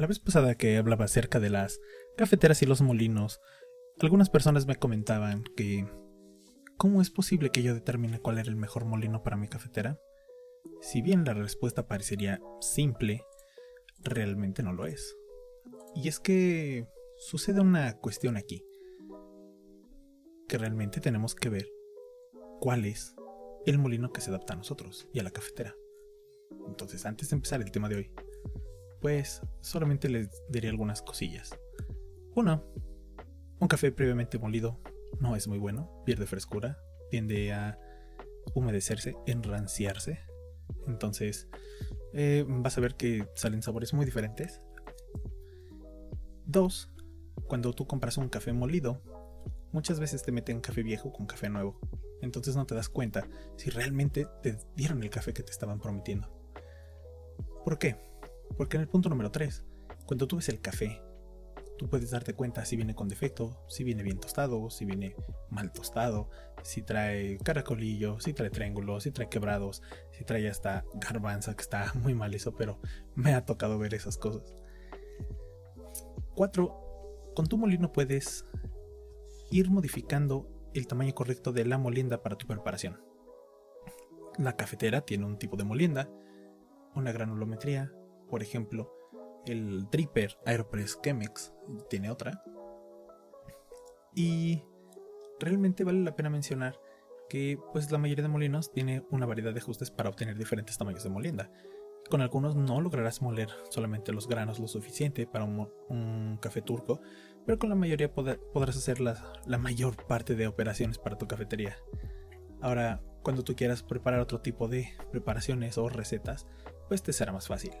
La vez pasada que hablaba acerca de las cafeteras y los molinos, algunas personas me comentaban que ¿cómo es posible que yo determine cuál era el mejor molino para mi cafetera? Si bien la respuesta parecería simple, realmente no lo es. Y es que sucede una cuestión aquí, que realmente tenemos que ver cuál es el molino que se adapta a nosotros y a la cafetera. Entonces, antes de empezar el tema de hoy, pues solamente les diré algunas cosillas. Uno, un café previamente molido no es muy bueno, pierde frescura, tiende a humedecerse, enranciarse. Entonces, eh, vas a ver que salen sabores muy diferentes. Dos, cuando tú compras un café molido, muchas veces te meten café viejo con café nuevo. Entonces no te das cuenta si realmente te dieron el café que te estaban prometiendo. ¿Por qué? Porque en el punto número 3, cuando tú ves el café, tú puedes darte cuenta si viene con defecto, si viene bien tostado, si viene mal tostado, si trae caracolillo, si trae triángulos, si trae quebrados, si trae hasta garbanza, que está muy mal eso, pero me ha tocado ver esas cosas. 4. Con tu molino puedes ir modificando el tamaño correcto de la molienda para tu preparación. La cafetera tiene un tipo de molienda, una granulometría, por ejemplo, el Dripper Aeropress Chemex tiene otra. Y realmente vale la pena mencionar que pues la mayoría de molinos tiene una variedad de ajustes para obtener diferentes tamaños de molienda. Con algunos no lograrás moler solamente los granos lo suficiente para un, café turco, pero con la mayoría podrás hacer la mayor parte de operaciones para tu cafetería. Ahora, cuando tú quieras preparar otro tipo de preparaciones o recetas, pues te será más fácil.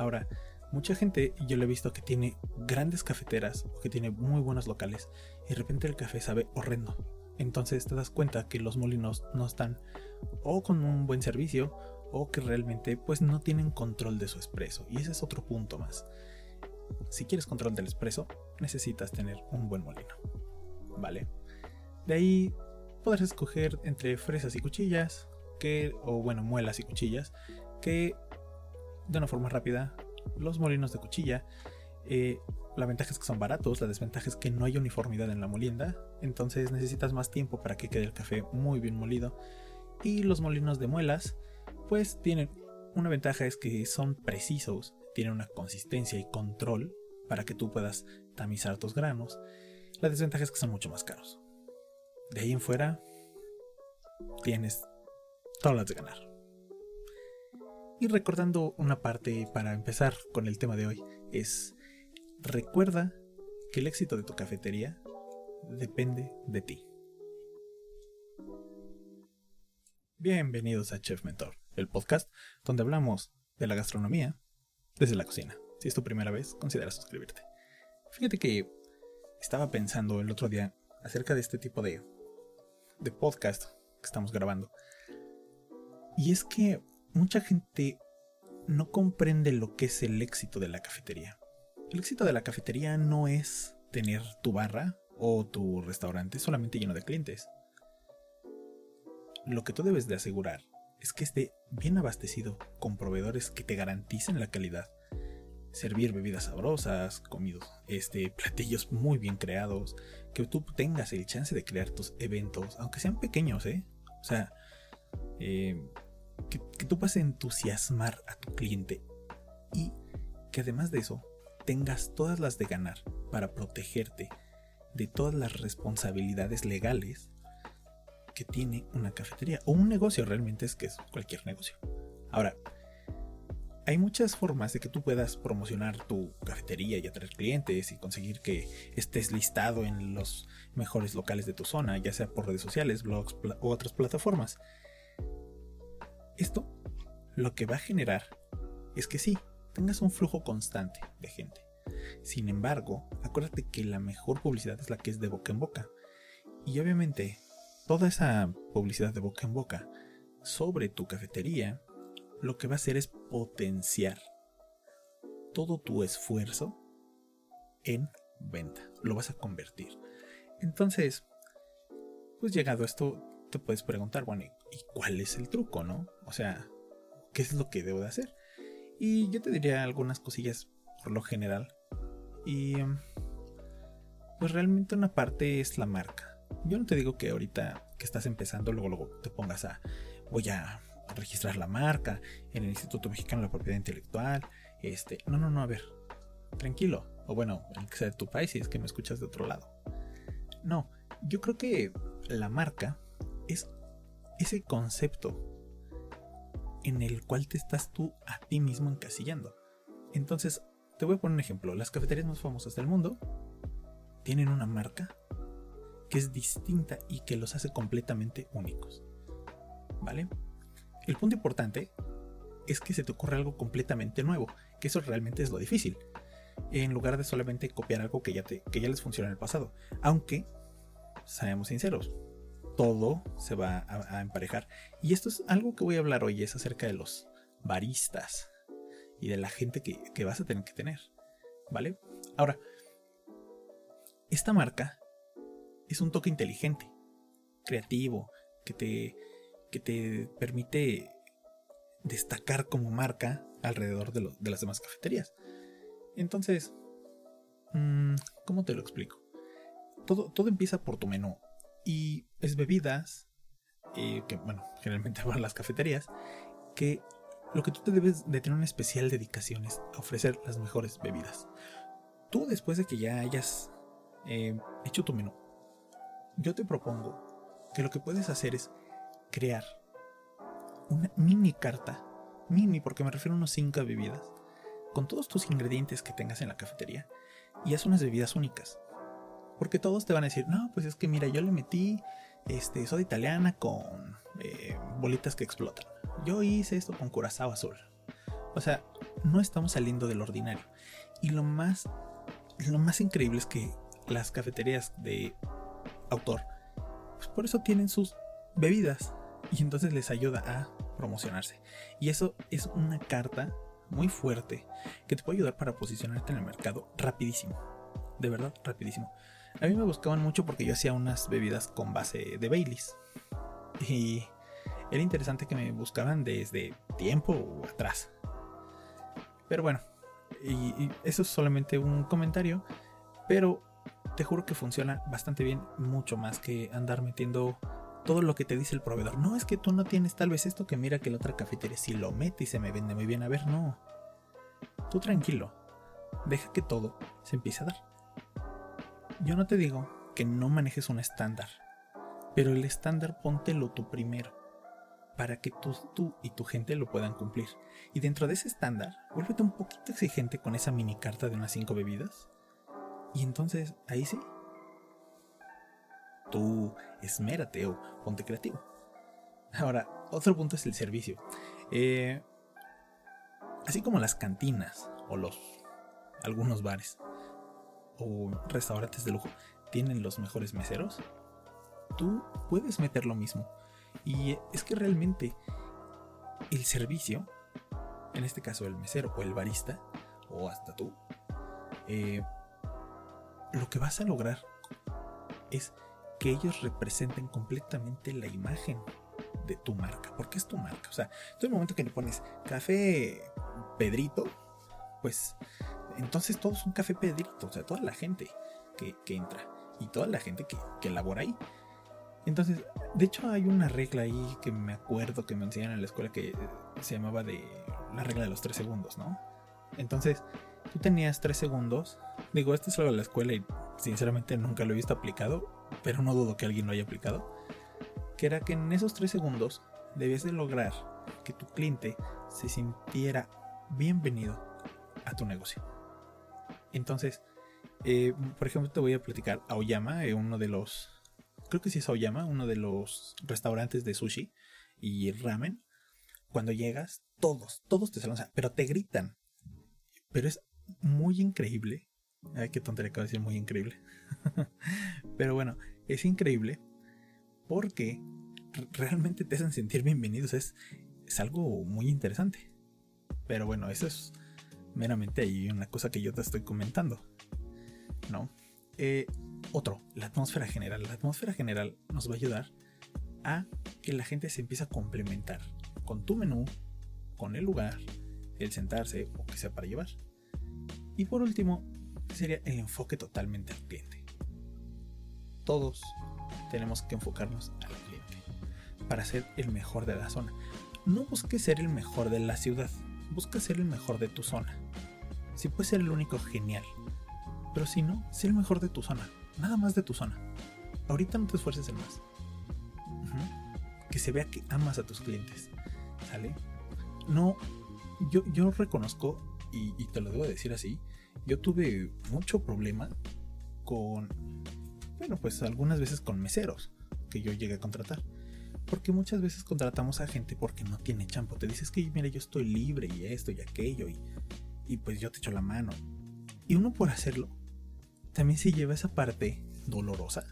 Ahora, mucha gente yo le he visto que tiene grandes cafeteras o que tiene muy buenos locales y de repente el café sabe horrendo. Entonces te das cuenta que los molinos no están o con un buen servicio o que realmente pues no tienen control de su espresso y ese es otro punto más. Si quieres control del espresso, necesitas tener un buen molino. ¿Vale? De ahí podrás escoger entre fresas y cuchillas, que o bueno, muelas y cuchillas, que de una forma rápida los molinos de cuchilla. Eh, la ventaja es que son baratos, la desventaja es que no hay uniformidad en la molienda, entonces necesitas más tiempo para que quede el café muy bien molido. Y los molinos de muelas, pues tienen una ventaja es que son precisos, tienen una consistencia y control para que tú puedas tamizar tus granos. La desventaja es que son mucho más caros. De ahí en fuera, tienes todas las de ganar. Y recordando una parte para empezar con el tema de hoy, es recuerda que el éxito de tu cafetería depende de ti. Bienvenidos a Chef Mentor, el podcast donde hablamos de la gastronomía desde la cocina. Si es tu primera vez, considera suscribirte. Fíjate que estaba pensando el otro día acerca de este tipo de, de podcast que estamos grabando. Y es que mucha gente no comprende lo que es el éxito de la cafetería. El éxito de la cafetería no es tener tu barra o tu restaurante solamente lleno de clientes. Lo que tú debes de asegurar es que esté bien abastecido con proveedores que te garanticen la calidad. Servir bebidas sabrosas, comidos, este, platillos muy bien creados, que tú tengas el chance de crear tus eventos, aunque sean pequeños, ¿eh? O sea, eh, que, tú puedas entusiasmar a tu cliente y que además de eso tengas todas las de ganar para protegerte de todas las responsabilidades legales que tiene una cafetería o un negocio realmente es que es cualquier negocio. Ahora, hay muchas formas de que tú puedas promocionar tu cafetería y atraer clientes y conseguir que estés listado en los mejores locales de tu zona, ya sea por redes sociales, blogs u otras plataformas. Esto lo que va a generar es que sí, tengas un flujo constante de gente. Sin embargo, acuérdate que la mejor publicidad es la que es de boca en boca. Y obviamente, toda esa publicidad de boca en boca sobre tu cafetería, lo que va a hacer es potenciar todo tu esfuerzo en venta. Lo vas a convertir. Entonces, pues llegado esto, te puedes preguntar, bueno, ¿y cuál es el truco, no? O sea, ¿qué es lo que debo de hacer? Y yo te diría algunas cosillas por lo general. Y pues realmente una parte es la marca. Yo no te digo que ahorita que estás empezando, luego, luego te pongas a, voy a registrar la marca en el Instituto Mexicano de la Propiedad Intelectual. Este, no, no, no, a ver, tranquilo. O bueno, el que sea de tu país, si es que me escuchas de otro lado. No, yo creo que la marca es ese concepto en el cual te estás tú a ti mismo encasillando. Entonces, te voy a poner un ejemplo. Las cafeterías más famosas del mundo tienen una marca que es distinta y que los hace completamente únicos. ¿Vale? El punto importante es que se te ocurre algo completamente nuevo, que eso realmente es lo difícil, en lugar de solamente copiar algo que ya, te, que ya les funciona en el pasado. Aunque, seamos sinceros, todo se va a, emparejar. Y esto es algo que voy a hablar hoy, es acerca de los baristas y de la gente que, que vas a tener que tener. ¿Vale? Ahora, esta marca es un toque inteligente, creativo, que te, que te permite destacar como marca alrededor de, las demás cafeterías. Entonces, mm, ¿cómo te lo explico? Todo, todo empieza por tu menú y es bebidas, eh, que bueno, generalmente van las cafeterías, que lo que tú te debes de tener una especial dedicación es ofrecer las mejores bebidas. Tú después de que ya hayas eh, hecho tu menú, yo te propongo que lo que puedes hacer es crear una mini carta, mini porque me refiero a unos 5 bebidas, con todos tus ingredientes que tengas en la cafetería y haz unas bebidas únicas. Porque todos te van a decir, no, pues es que mira, yo le metí este, soda italiana con eh, bolitas que explotan. Yo hice esto con curazao azul. O sea, no estamos saliendo del ordinario. Y lo más, lo más increíble es que las cafeterías de autor, pues por eso tienen sus bebidas y entonces les ayuda a promocionarse. Y eso es una carta muy fuerte que te puede ayudar para posicionarte en el mercado rapidísimo. De verdad, rapidísimo. A mí me buscaban mucho porque yo hacía unas bebidas con base de Baileys. Y era interesante que me buscaban desde tiempo atrás. Pero bueno, y eso es solamente un comentario. Pero te juro que funciona bastante bien, mucho más que andar metiendo todo lo que te dice el proveedor. No es que tú no tienes tal vez esto que mira que la otra cafetería si lo mete y se me vende muy bien. A ver, no. Tú tranquilo. Deja que todo se empiece a dar. Yo no te digo que no manejes un estándar, pero el estándar póntelo tú primero para que tú, tú, y tu gente lo puedan cumplir. Y dentro de ese estándar, vuélvete un poquito exigente con esa mini carta de unas 5 bebidas y entonces, ahí sí. Tú esmérate o ponte creativo. Ahora, otro punto es el servicio. Eh, así como las cantinas o los algunos bares o restaurantes de lujo tienen los mejores meseros, tú puedes meter lo mismo. Y es que realmente el servicio, en este caso el mesero o el barista, o hasta tú, eh, lo que vas a lograr es que ellos representen completamente la imagen de tu marca, porque es tu marca. O sea, todo el momento que le pones café Pedrito, pues entonces todo es un café Pedrito, o sea, toda la gente que, entra y toda la gente que, que elabora ahí. Entonces, de hecho hay una regla ahí que me acuerdo que me enseñaron en la escuela que se llamaba de la regla de los tres segundos, ¿no? Entonces, tú tenías tres segundos Digo, esto es algo de la escuela y sinceramente nunca lo he visto aplicado, pero no dudo que alguien lo haya aplicado. Que era que en esos tres segundos debías de lograr que tu cliente se sintiera bienvenido a tu negocio. Entonces, eh, por ejemplo, te voy a platicar Aoyama, eh, uno de los, creo que sí es Aoyama, uno de los restaurantes de sushi y ramen. Cuando llegas, todos, todos te saludan, pero te gritan. Pero es muy increíble Ay, qué tontería acabo de decir, muy increíble. Pero bueno, es increíble porque realmente te hacen sentir bienvenidos. Es, es algo muy interesante. Pero bueno, eso es meramente ahí una cosa que yo te estoy comentando. ¿No? Eh, otro, la atmósfera general. La atmósfera general nos va a ayudar a que la gente se empiece a complementar con tu menú, con el lugar, el sentarse o que sea para llevar. Y por último, sería el enfoque totalmente al cliente. Todos tenemos que enfocarnos al cliente para ser el mejor de la zona. No busques ser el mejor de la ciudad, busca ser el mejor de tu zona. Si puedes ser el único, genial. Pero si no, sé el mejor de tu zona. Nada más de tu zona. Ahorita no te esfuerces en más. Que se vea que amas a tus clientes. ¿Sale? No, yo, yo reconozco, y, y te lo debo decir así, yo tuve mucho problema con, bueno, pues algunas veces con meseros que yo llegué a contratar. Porque muchas veces contratamos a gente porque no tiene champo. Te dices que, mira, yo estoy libre y esto y aquello y, y pues yo te echo la mano. Y uno por hacerlo, también se lleva esa parte dolorosa.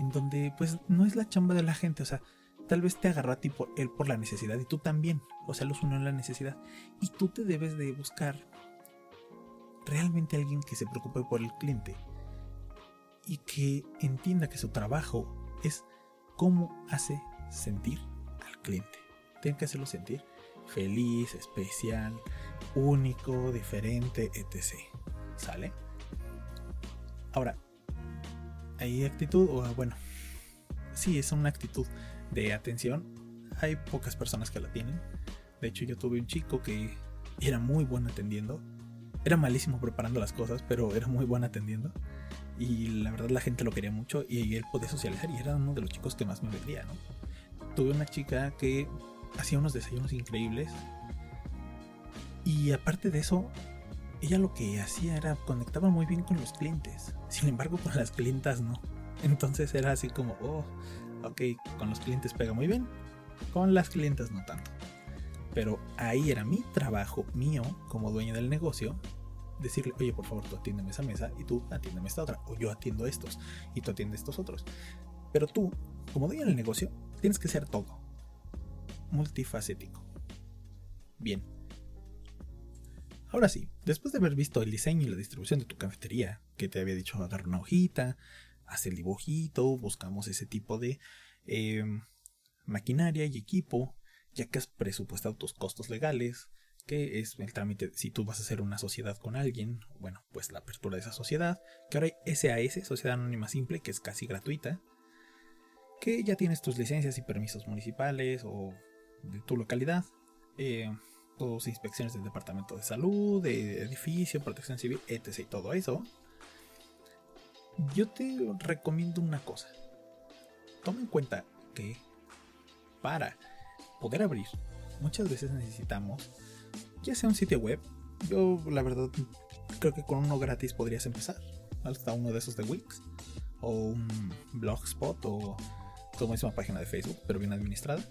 En donde pues no es la chamba de la gente. O sea, tal vez te agarró a ti por él por la necesidad y tú también. O sea, los unió en la necesidad. Y tú te debes de buscar realmente alguien que se preocupe por el cliente y que entienda que su trabajo es cómo hace sentir al cliente. Tiene que hacerlo sentir feliz, especial, único, diferente, etc. ¿Sale? Ahora, hay actitud, o bueno, sí, es una actitud de atención. Hay pocas personas que la tienen. De hecho, yo tuve un chico que era muy bueno atendiendo era malísimo preparando las cosas, pero era muy bueno atendiendo. Y la verdad la gente lo quería mucho y él podía socializar y era uno de los chicos que más me vendía, ¿no? Tuve una chica que hacía unos desayunos increíbles. Y aparte de eso, ella lo que hacía era conectaba muy bien con los clientes. Sin embargo, con las clientas no. Entonces era así como, oh, ok, con los clientes pega muy bien, con las clientas no tanto. Pero ahí era mi trabajo mío como dueño del negocio decirle, oye, por favor, tú atiéndeme esa mesa y tú atiéndeme esta otra. O yo atiendo estos y tú atiendes estos otros. Pero tú, como dueño del negocio, tienes que ser todo. Multifacético. Bien. Ahora sí, después de haber visto el diseño y la distribución de tu cafetería, que te había dicho agarrar una hojita, hacer el dibujito, buscamos ese tipo de eh, maquinaria y equipo, ya que has presupuestado tus costos legales, que es el trámite si tú vas a hacer una sociedad con alguien, bueno, pues la apertura de esa sociedad, que ahora hay SAS, Sociedad Anónima Simple, que es casi gratuita, que ya tienes tus licencias y permisos municipales o de tu localidad, eh, tus inspecciones del Departamento de Salud, de edificio, protección civil, etc. y todo eso. Yo te recomiendo una cosa. Toma en cuenta que para poder abrir, muchas veces necesitamos ya sea un sitio web. Yo, la verdad, creo que con uno gratis podrías empezar. Hasta uno de esos de Wix. O un blogspot o tu misma página de Facebook, pero bien administrada.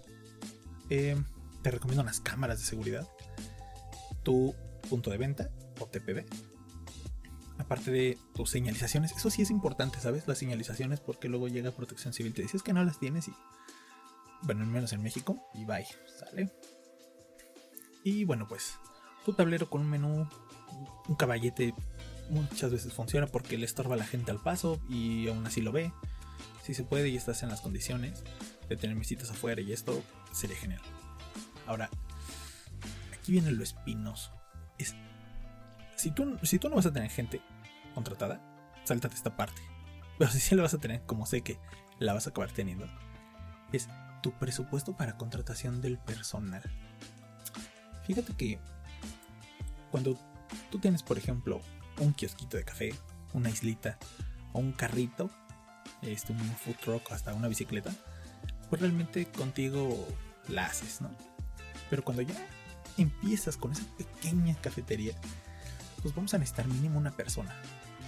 Eh, te recomiendo unas cámaras de seguridad. Tu punto de venta o TPV. Aparte de tus señalizaciones, eso sí es importante, ¿sabes? Las señalizaciones, porque luego llega Protección Civil, te dices que no las tienes y. Bueno, al menos en México, y bye, ¿sale? Y bueno, pues tu tablero con un menú, un caballete, muchas veces funciona porque le estorba a la gente al paso y aún así lo ve. Si se puede y estás en las condiciones de tener visitas afuera y esto, sería genial. Ahora, aquí viene lo espinoso. Es, si, tú, si tú no vas a tener gente contratada, sáltate esta parte. Pero si sí la vas a tener, como sé que la vas a acabar teniendo, es tu presupuesto para contratación del personal. Fíjate que cuando tú tienes, por ejemplo, un kiosquito de café, una islita o un carrito, este, un food truck, hasta una bicicleta, pues realmente contigo la haces, ¿no? Pero cuando ya empiezas con esa pequeña cafetería, pues vamos a necesitar mínimo una persona.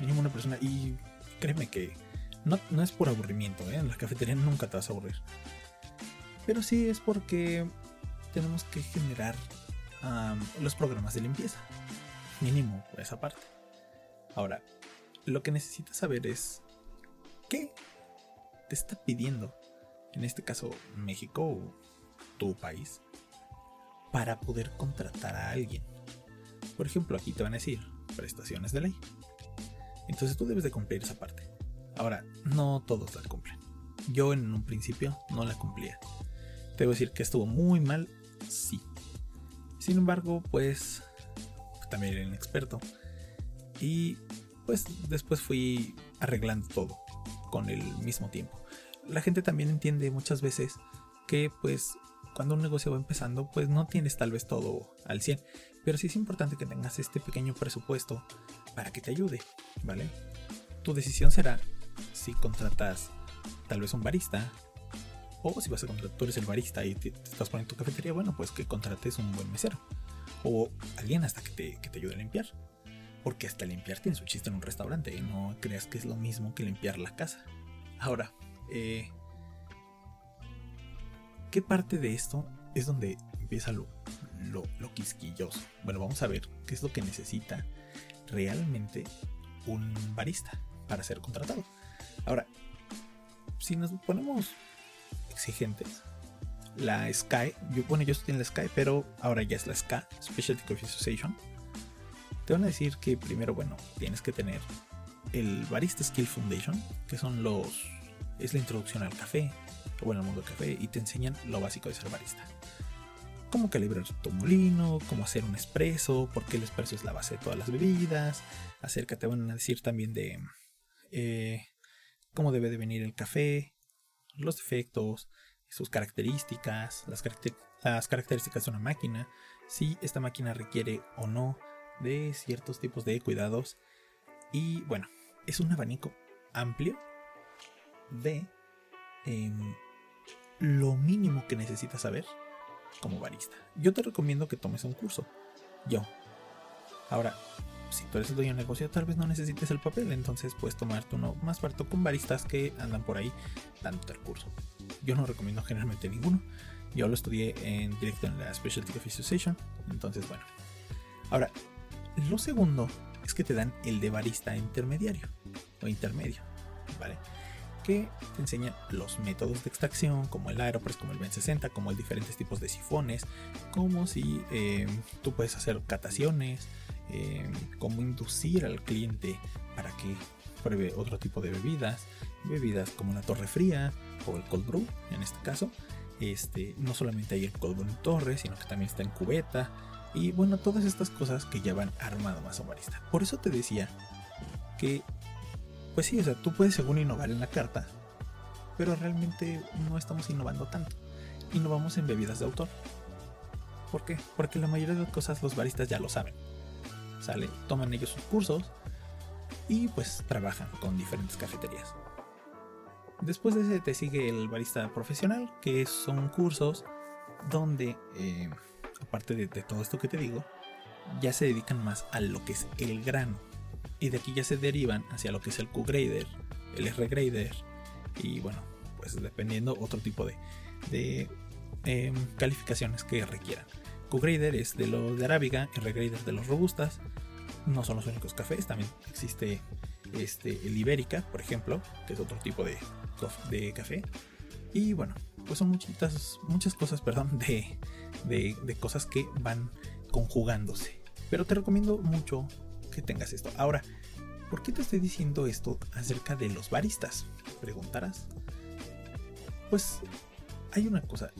Mínimo una persona. Y créeme que no, no es por aburrimiento, ¿eh? En la cafetería nunca te vas a aburrir. Pero sí es porque tenemos que generar los programas de limpieza. Mínimo esa parte. Ahora, lo que necesitas saber es qué te está pidiendo, en este caso México o tu país, para poder contratar a alguien. Por ejemplo, aquí te van a decir prestaciones de ley. Entonces tú debes de cumplir esa parte. Ahora, no todos la cumplen. Yo en un principio no la cumplía. Debo decir que estuvo muy mal, sí. Sin embargo, pues también era experto. Y pues después fui arreglando todo con el mismo tiempo. La gente también entiende muchas veces que pues cuando un negocio va empezando pues no tienes tal vez todo al 100, pero sí es importante que tengas este pequeño presupuesto para que te ayude, ¿vale? Tu decisión será si contratas tal vez un barista o si vas a contratar, tú eres el barista y te, estás poniendo tu cafetería, bueno, pues que contrates un buen mesero o alguien hasta que te, que te ayude a limpiar. Porque hasta limpiar tiene su chiste en un restaurante y no creas que es lo mismo que limpiar la casa. Ahora, eh, ¿qué parte de esto es donde empieza lo, lo, lo quisquilloso? Bueno, vamos a ver qué es lo que necesita realmente un barista para ser contratado. Ahora, si nos ponemos exigentes, la Sky, yo, bueno, yo estoy en la Sky, pero ahora ya es la Sky, Specialty Coffee Association. Te van a decir que primero, bueno, tienes que tener el Barista Skill Foundation, que son los. es la introducción al café, o bueno, al mundo del café, y te enseñan lo básico de ser barista. Cómo calibrar tu molino, cómo hacer un espresso, porque el espresso es la base de todas las bebidas. Acerca te van a decir también de eh, cómo debe de venir el café, los defectos, sus características, las, las características de una máquina, si esta máquina requiere o no de ciertos tipos de cuidados. Y bueno, es un abanico amplio de em, lo mínimo que necesitas saber como barista. Yo te recomiendo que tomes un curso. Yo. Ahora, si tú eres el dueño de negocio, tal vez no necesites el papel, entonces puedes tomarte uno más barato con baristas que andan por ahí dándote el curso. Yo no recomiendo generalmente ninguno. Yo lo estudié en directo en la Specialty Coffee Association. Entonces, bueno. Ahora, lo segundo es que te dan el de barista intermediario o intermedio, ¿vale? Te enseña los métodos de extracción, como el Aeropress, como el Ben 60, como el diferentes tipos de sifones, como si eh, tú puedes hacer cataciones, eh, cómo inducir al cliente para que pruebe otro tipo de bebidas, bebidas como la torre fría o el cold brew en este caso. Este, no solamente hay el cold brew en torre, sino que también está en cubeta. Y bueno, todas estas cosas que ya van armado más barista. Por eso te decía que, pues sí, o sea, tú puedes según innovar en la carta, pero realmente no estamos innovando tanto. Innovamos en bebidas de autor. ¿Por qué? Porque la mayoría de cosas los baristas ya lo saben. Sale, toman ellos sus cursos y pues trabajan con diferentes cafeterías. Después de ese te sigue el barista profesional, que son cursos donde, eh, aparte de, todo esto que te digo, ya se dedican más a lo que es el grano. Y de aquí ya se derivan hacia lo que es el Q-Grader, el R-Grader y bueno, pues dependiendo otro tipo de, de em, calificaciones que requieran. Q-Grader es de los de Arábiga, R-Grader de los Robustas. No son los únicos cafés, también existe este, el Ibérica, por ejemplo, que es otro tipo de, de café. Y bueno, pues son muchas, muchas cosas, perdón, de, de, cosas que van conjugándose. Pero te recomiendo mucho tengas esto. Ahora, ¿por qué te estoy diciendo esto acerca de los baristas? Preguntarás. Pues hay una cosa.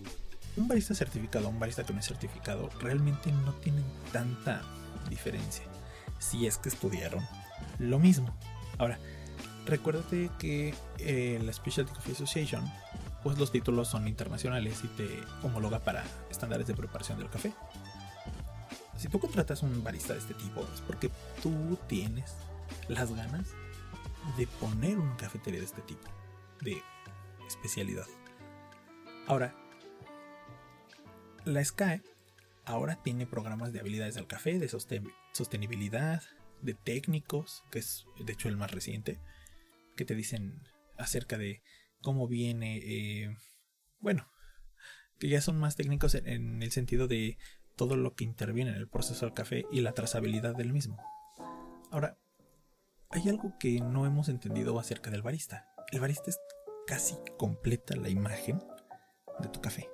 Un barista certificado, un barista que no es certificado, realmente no tienen tanta diferencia. Si es que estudiaron lo mismo. Ahora, recuérdate que eh, la Specialty Coffee Association, pues los títulos son internacionales y te homologa para estándares de preparación del café. Si tú contratas un barista de este tipo, es porque tú tienes las ganas de poner una cafetería de este tipo, de especialidad. Ahora, la SKY ahora tiene programas de habilidades del café, de sostenibilidad, de técnicos, que es de hecho el más reciente, que te dicen acerca de cómo viene, eh, bueno, que ya son más técnicos en, el sentido de todo lo que interviene en el proceso del café y la trazabilidad del mismo. Ahora, hay algo que no hemos entendido acerca del barista. El barista es casi completa la imagen de tu café.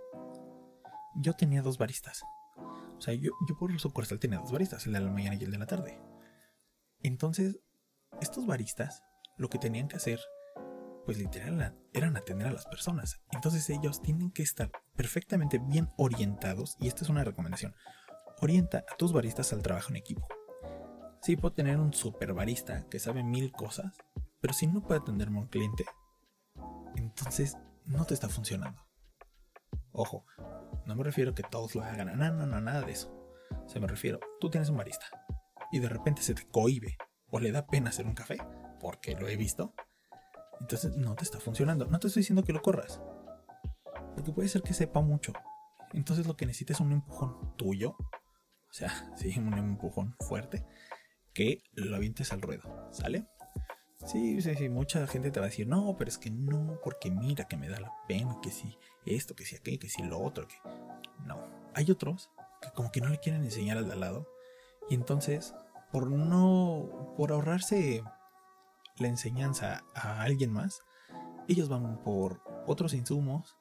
Yo tenía dos baristas. O sea, yo, yo por sucursal tenía dos baristas, el de la mañana y el de la tarde. Entonces, estos baristas lo que tenían que hacer, pues literal, eran atender a las personas. Entonces ellos tienen que estar perfectamente bien orientados, y esta es una recomendación, orienta a tus baristas al trabajo en equipo. Sí, puedo tener un super barista que sabe mil cosas, pero si no puede atenderme a un cliente, entonces no te está funcionando. Ojo, no me refiero a que todos lo hagan, no, no, no, nada de eso. Se me refiero, tú tienes un barista y de repente se te cohibe o le da pena hacer un café, porque lo he visto, entonces no te está funcionando. No te estoy diciendo que lo corras, porque puede ser que sepa mucho. Entonces lo que necesitas es un empujón tuyo, o sea, sí, un empujón fuerte, que lo avientes al ruedo, ¿sale? Sí, sí, sí, mucha gente te va a decir, no, pero es que no, porque mira que me da la pena, que si esto, que si aquello, que si lo otro, que... No, hay otros que como que no le quieren enseñar al de al lado y entonces, por no, por ahorrarse la enseñanza a alguien más, ellos van por otros insumos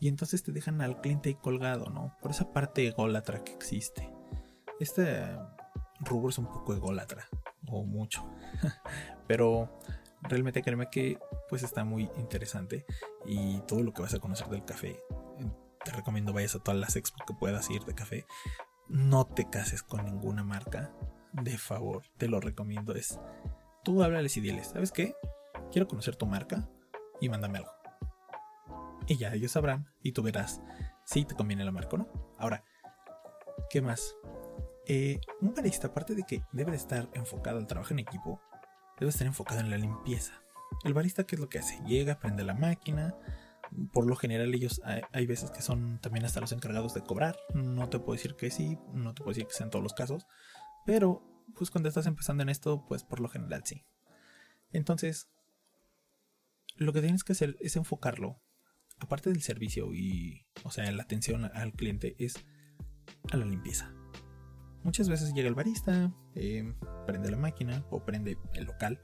y entonces te dejan al cliente ahí colgado, ¿no? Por esa parte ególatra que existe. Este rubro es un poco ególatra, o mucho. Pero realmente créeme que pues está muy interesante y todo lo que vas a conocer del café. Te recomiendo vayas a todas las expos que puedas ir de café. No te cases con ninguna marca. De favor, te lo recomiendo. Es tú háblales y diles, ¿sabes qué? Quiero conocer tu marca y mándame algo. Y ya ellos sabrán y tú verás si te conviene la marca o no. Ahora, ¿qué más? Eh, un barista, aparte de que debe de estar enfocado al trabajo en equipo, debe estar enfocado en la limpieza. El barista, ¿qué es lo que hace? Llega, prende la máquina. Por lo general, ellos hay, veces que son también hasta los encargados de cobrar. No te puedo decir que sí, no te puedo decir que sean todos los casos. Pero, pues cuando estás empezando en esto, pues por lo general sí. Entonces, lo que tienes que hacer es enfocarlo, aparte del servicio y, o sea, la atención al cliente, es a la limpieza. Muchas veces llega el barista, eh, prende la máquina o prende el local,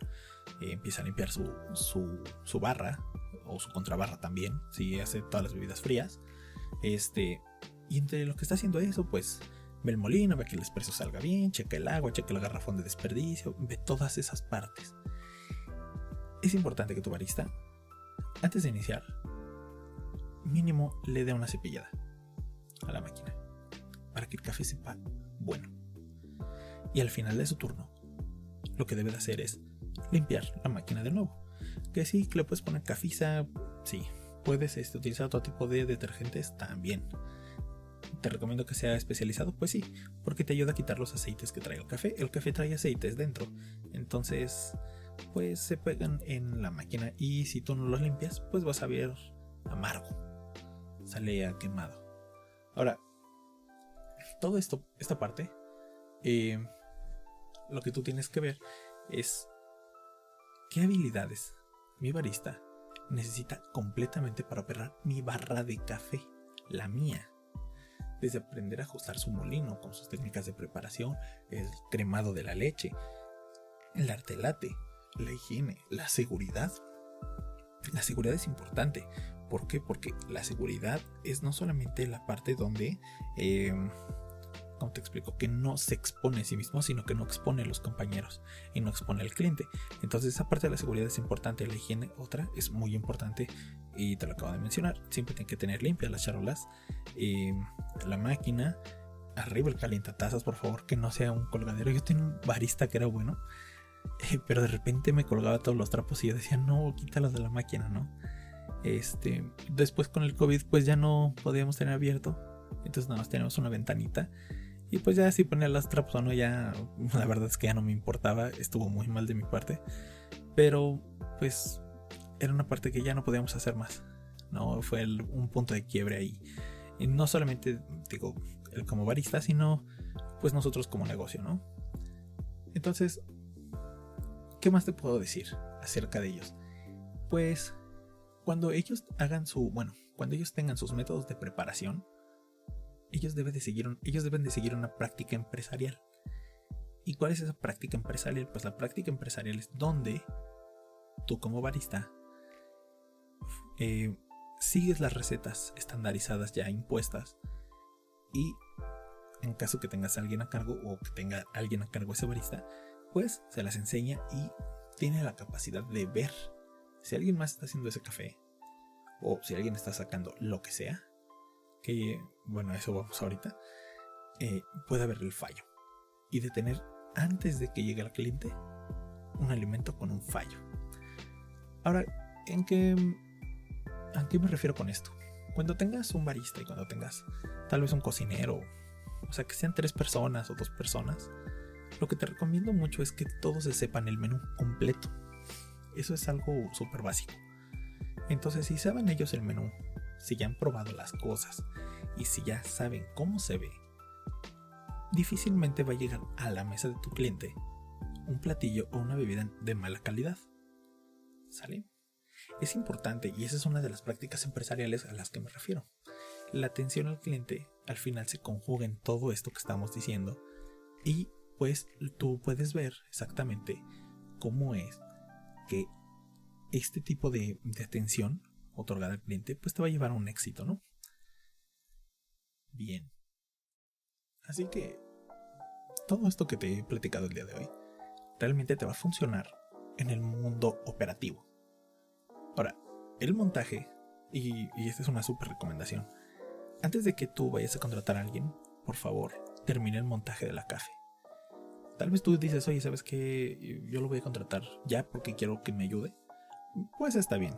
eh, empieza a limpiar su, su, barra o su contrabarra también, si hace todas las bebidas frías. Este, y entre lo que está haciendo eso, pues ve el molino, ve que el expreso salga bien, checa el agua, checa el garrafón de desperdicio, ve todas esas partes. Es importante que tu barista, antes de iniciar, mínimo le dé una cepillada a la máquina para que el café sepa bueno. Y al final de su turno, lo que debe de hacer es limpiar la máquina de nuevo. Que sí, que le puedes poner cafiza, sí. Puedes este, utilizar otro tipo de detergentes también. Te recomiendo que sea especializado, pues sí, porque te ayuda a quitar los aceites que trae el café. El café trae aceites dentro, entonces pues se pegan en la máquina y si tú no los limpias, pues vas a ver amargo. Sale a quemado. Ahora, todo esto, esta parte, eh, lo que tú tienes que ver es qué habilidades mi barista necesita completamente para operar mi barra de café, la mía. Desde aprender a ajustar su molino con sus técnicas de preparación, el cremado de la leche, el arte late, la higiene, la seguridad. La seguridad es importante. ¿Por qué? Porque la seguridad es no solamente la parte donde eh, como te explico, que no se expone a sí mismo, sino que no expone a los compañeros y no expone al cliente. Entonces esa parte de la seguridad es importante, la higiene otra es muy importante y te lo acabo de mencionar. Siempre tiene que tener limpias las charolas, eh, la máquina, arriba el calientatazas, por favor, que no sea un colgadero. Yo tenía un barista que era bueno, eh, pero de repente me colgaba todos los trapos y yo decía, no, quítalos de la máquina, ¿no? Este, después con el COVID pues ya no podíamos tener abierto, entonces nada más tenemos una ventanita y pues ya si ponía las trapos o no, ya la verdad es que ya no me importaba, estuvo muy mal de mi parte. Pero pues era una parte que ya no podíamos hacer más. No fue un punto de quiebre ahí. Y no solamente digo el como barista, sino pues nosotros como negocio, ¿no? Entonces, ¿qué más te puedo decir acerca de ellos? Pues cuando ellos hagan su, bueno, cuando ellos tengan sus métodos de preparación, ellos deben de seguir, ellos deben de seguir una práctica empresarial. ¿Y cuál es esa práctica empresarial? Pues la práctica empresarial es donde tú como barista eh, sigues las recetas estandarizadas ya impuestas y en caso que tengas a alguien a cargo o que tenga alguien a cargo ese barista, pues se las enseña y tiene la capacidad de ver si alguien más está haciendo ese café o si alguien está sacando lo que sea que, bueno, eso vamos ahorita, eh, puede haber el fallo y de tener antes de que llegue al cliente un alimento con un fallo. Ahora, ¿en qué, ¿a qué me refiero con esto? Cuando tengas un barista y cuando tengas tal vez un cocinero, o sea, que sean tres personas o dos personas, lo que te recomiendo mucho es que todos se sepan el menú completo. Eso es algo súper básico. Entonces, si saben ellos el menú, si ya han probado las cosas y si ya saben cómo se ve, difícilmente va a llegar a la mesa de tu cliente un platillo o una bebida de mala calidad. ¿Sale? Es importante y esa es una de las prácticas empresariales a las que me refiero. La atención al cliente al final se conjuga en todo esto que estamos diciendo y pues tú puedes ver exactamente cómo es que este tipo de, de atención otorgada al cliente pues te va a llevar a un éxito, ¿no? Bien. Así que todo esto que te he platicado el día de hoy realmente te va a funcionar en el mundo operativo. Ahora, el montaje, y, esta es una súper recomendación, antes de que tú vayas a contratar a alguien, por favor, termine el montaje de la café. Tal vez tú dices, oye, ¿sabes qué? Yo lo voy a contratar ya porque quiero que me ayude. Pues está bien,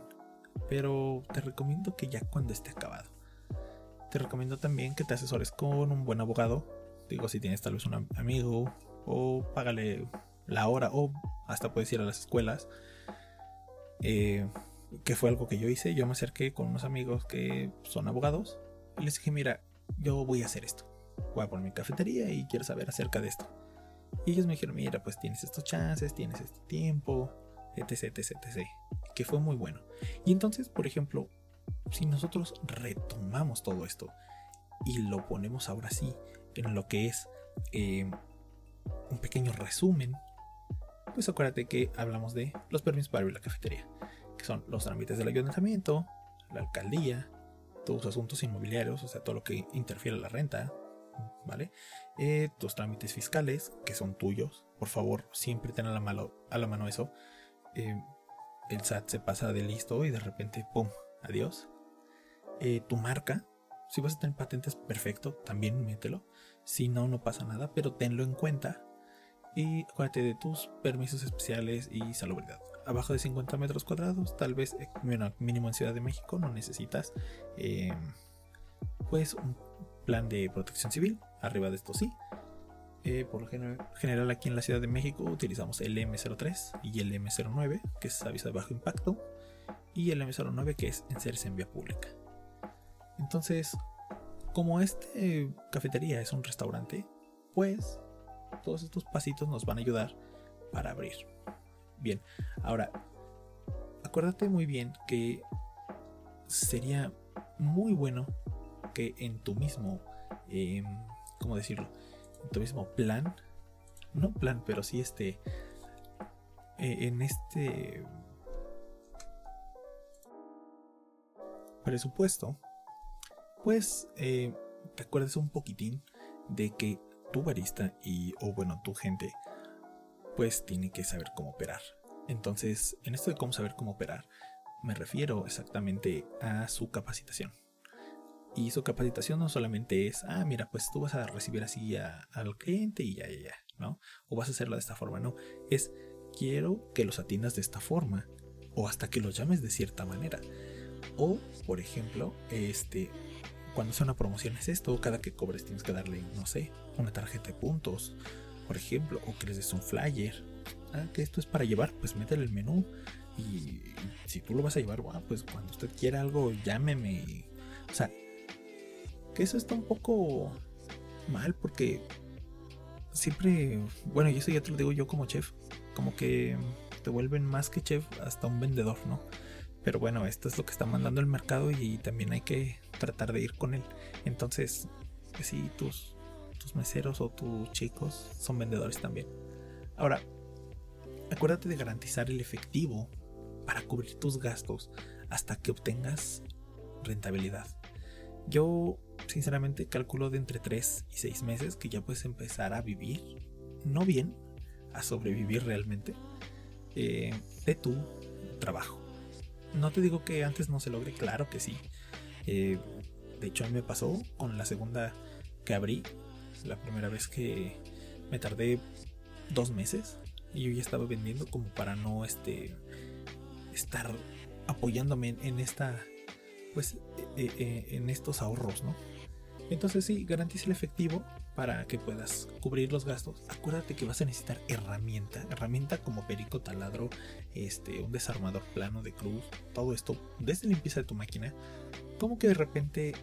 pero te recomiendo que ya cuando esté acabado. Te recomiendo también que te asesores con un buen abogado. Digo, si tienes tal vez un amigo o págale la hora o hasta puedes ir a las escuelas. Eh, que fue algo que yo hice. Yo me acerqué con unos amigos que son abogados y les dije, mira, yo voy a hacer esto. Voy a poner mi cafetería y quiero saber acerca de esto. Y ellos me dijeron, mira, pues tienes estos chances, tienes este tiempo, etc, etc, etc. Que fue muy bueno. Y entonces, por ejemplo, si nosotros retomamos todo esto y lo ponemos ahora sí en lo que es eh, un pequeño resumen pues acuérdate que hablamos de los permisos para abrir la cafetería, que son los trámites del ayuntamiento, la alcaldía, tus asuntos inmobiliarios, o sea, todo lo que interfiere a la renta, ¿vale? Eh, tus trámites fiscales, que son tuyos, por favor, siempre ten a la mano, a la mano eso. Eh, el SAT se pasa de listo y de repente, ¡pum! Adiós. Eh, tu marca, si vas a tener patentes, perfecto, también mételo. Si no, no pasa nada, pero tenlo en cuenta y acuérdate de tus permisos especiales y salubridad. Abajo de 50 metros cuadrados, tal vez eh, mínimo en Ciudad de México, no necesitas pues un plan de protección civil. Arriba de esto sí. Eh, por lo general aquí en la Ciudad de México utilizamos el M03 y el M09, que es aviso de bajo impacto, y el M09 que es encerse en vía pública. Entonces, como este cafetería es un restaurante, pues todos estos pasitos nos van a ayudar para abrir. Bien, ahora, acuérdate muy bien que sería muy bueno que en tu mismo, eh, ¿cómo decirlo? Tu mismo plan, no plan, pero sí este, eh, en este presupuesto, pues eh, te acuerdes un poquitín de que tu barista y, o bueno, tu gente, pues tiene que saber cómo operar. Entonces, en esto de cómo saber cómo operar, me refiero exactamente a su capacitación. Y su capacitación no solamente es, ah, mira, pues tú vas a recibir así al cliente y ya, ya, ya, ¿no? O vas a hacerlo de esta forma, no. Es, quiero que los atiendas de esta forma, o hasta que los llames de cierta manera. O, por ejemplo, este, cuando sea una promoción es esto, cada que cobres tienes que darle, no sé, una tarjeta de puntos, por ejemplo, o que les des un flyer. Ah, que esto es para llevar, pues métele el menú. Y si tú lo vas a llevar, bueno, pues cuando usted quiera algo, llámeme. O sea, que eso está un poco mal porque siempre, bueno, y eso ya te lo digo yo como chef, como que te vuelven más que chef hasta un vendedor, ¿no? Pero bueno, esto es lo que está mandando el mercado y también hay que tratar de ir con él. Entonces, pues sí, tus, tus meseros o tus chicos son vendedores también. Ahora, acuérdate de garantizar el efectivo para cubrir tus gastos hasta que obtengas rentabilidad. Yo sinceramente calculo de entre 3 y 6 meses que ya puedes empezar a vivir, no bien, a sobrevivir realmente eh, de tu trabajo. No te digo que antes no se logre, claro que sí. Eh, de hecho, a mí me pasó con la segunda que abrí. La primera vez que me tardé dos meses y yo ya estaba vendiendo como para no este, estar apoyándome en, esta, pues, eh, eh, en estos ahorros, ¿no? Entonces sí, garantiza el efectivo para que puedas cubrir los gastos. Acuérdate que vas a necesitar herramienta, herramienta como perico, taladro, este, un desarmador plano de cruz, todo esto desde limpieza de tu máquina. Como que de repente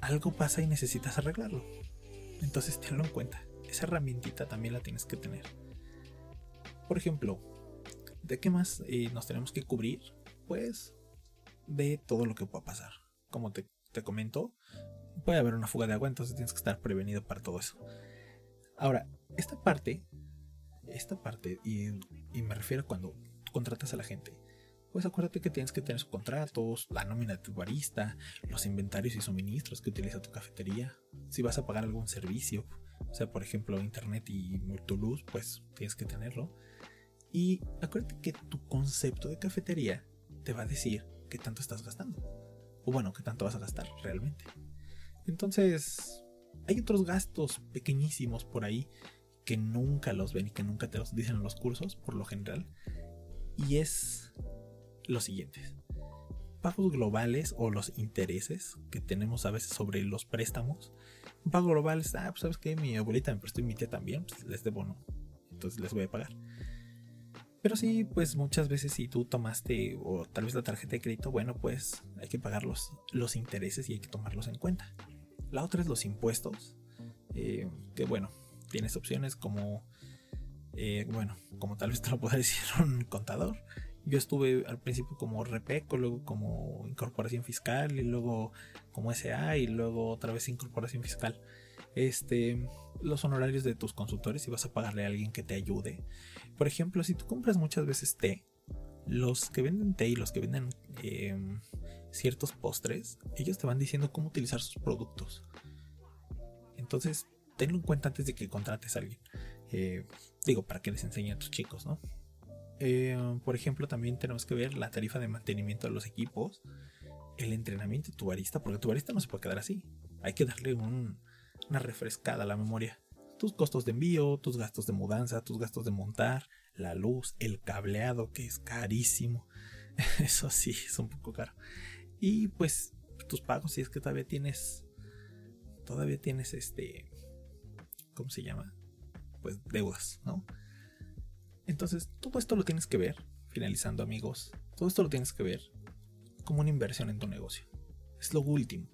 algo pasa y necesitas arreglarlo. Entonces tenlo en cuenta. Esa herramientita también la tienes que tener. Por ejemplo, ¿de qué más eh, nos tenemos que cubrir? Pues de todo lo que pueda pasar. Como te, te comento, puede haber una fuga de agua, entonces tienes que estar prevenido para todo eso. Ahora, esta parte, esta parte, y, me refiero a cuando contratas a la gente, pues acuérdate que tienes que tener sus contratos, la nómina de tu barista, los inventarios y suministros que utiliza tu cafetería, si vas a pagar algún servicio, o sea, por ejemplo, internet y tu luz, pues tienes que tenerlo. Y acuérdate que tu concepto de cafetería te va a decir qué tanto estás gastando. O bueno, qué tanto vas a gastar realmente. Entonces, hay otros gastos pequeñísimos por ahí que nunca los ven y que nunca te los dicen en los cursos, por lo general. Y es lo siguiente. Pagos globales o los intereses que tenemos a veces sobre los préstamos. Un pago global es, ah, pues sabes que mi abuelita me prestó y mi tía también, pues les debo, ¿no? Entonces les voy a pagar. Pero sí, pues muchas veces si tú tomaste o tal vez la tarjeta de crédito, bueno, pues hay que pagar los, los intereses y hay que tomarlos en cuenta. La otra es los impuestos, eh, que bueno, tienes opciones como, eh, bueno, como tal vez te lo pueda decir un contador. Yo estuve al principio como REPECO, luego como incorporación fiscal y luego como SA y luego otra vez incorporación fiscal. Este, los honorarios de tus consultores si vas a pagarle a alguien que te ayude. Por ejemplo, si tú compras muchas veces té, los que venden té y los que venden em, ciertos postres, ellos te van diciendo cómo utilizar sus productos. Entonces, tenlo en cuenta antes de que contrates a alguien. Eh, digo, para que les enseñe a tus chicos, ¿no? Eh, por ejemplo, también tenemos que ver la tarifa de mantenimiento de los equipos, el entrenamiento de tu barista, porque tu barista no se puede quedar así. Hay que darle una refrescada a la memoria. Tus costos de envío, tus gastos de mudanza, tus gastos de montar, la luz, el cableado, que es carísimo. Eso sí, es un poco caro. Y pues tus pagos, si es que todavía tienes, todavía tienes este, ¿cómo se llama? Pues deudas, ¿no? Entonces, todo esto lo tienes que ver, finalizando amigos, todo esto lo tienes que ver como una inversión en tu negocio. Es lo último,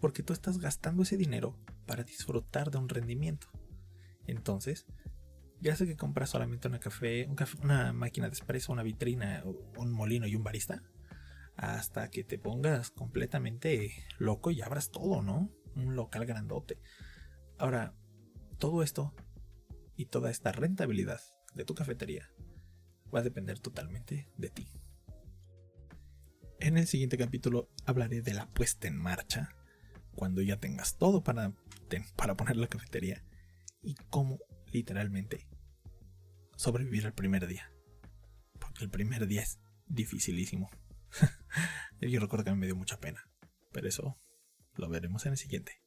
porque tú estás gastando ese dinero para disfrutar de un rendimiento. Entonces, ya sé que compras solamente una café, un café, una máquina de espresso, una vitrina, un molino y un barista, hasta que te pongas completamente loco y abras todo, ¿no? Un local grandote. Ahora, todo esto y toda esta rentabilidad de tu cafetería va a depender totalmente de ti. En el siguiente capítulo hablaré de la puesta en marcha, cuando ya tengas todo para, para poner la cafetería y cómo literalmente sobrevivir el primer día. Porque el primer día es dificilísimo. Yo recuerdo que me dio mucha pena. Pero eso lo veremos en el siguiente.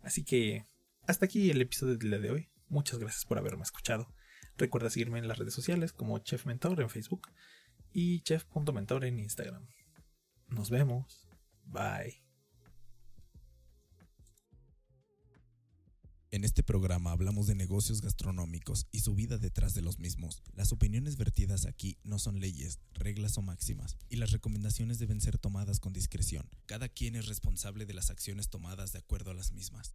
Así que hasta aquí el episodio del día de hoy. Muchas gracias por haberme escuchado. Recuerda seguirme en las redes sociales como Chef Mentor en Facebook y chef.mentor en Instagram. Nos vemos. Bye. En este programa hablamos de negocios gastronómicos y su vida detrás de los mismos. Las opiniones vertidas aquí no son leyes, reglas o máximas, y las recomendaciones deben ser tomadas con discreción. Cada quien es responsable de las acciones tomadas de acuerdo a las mismas.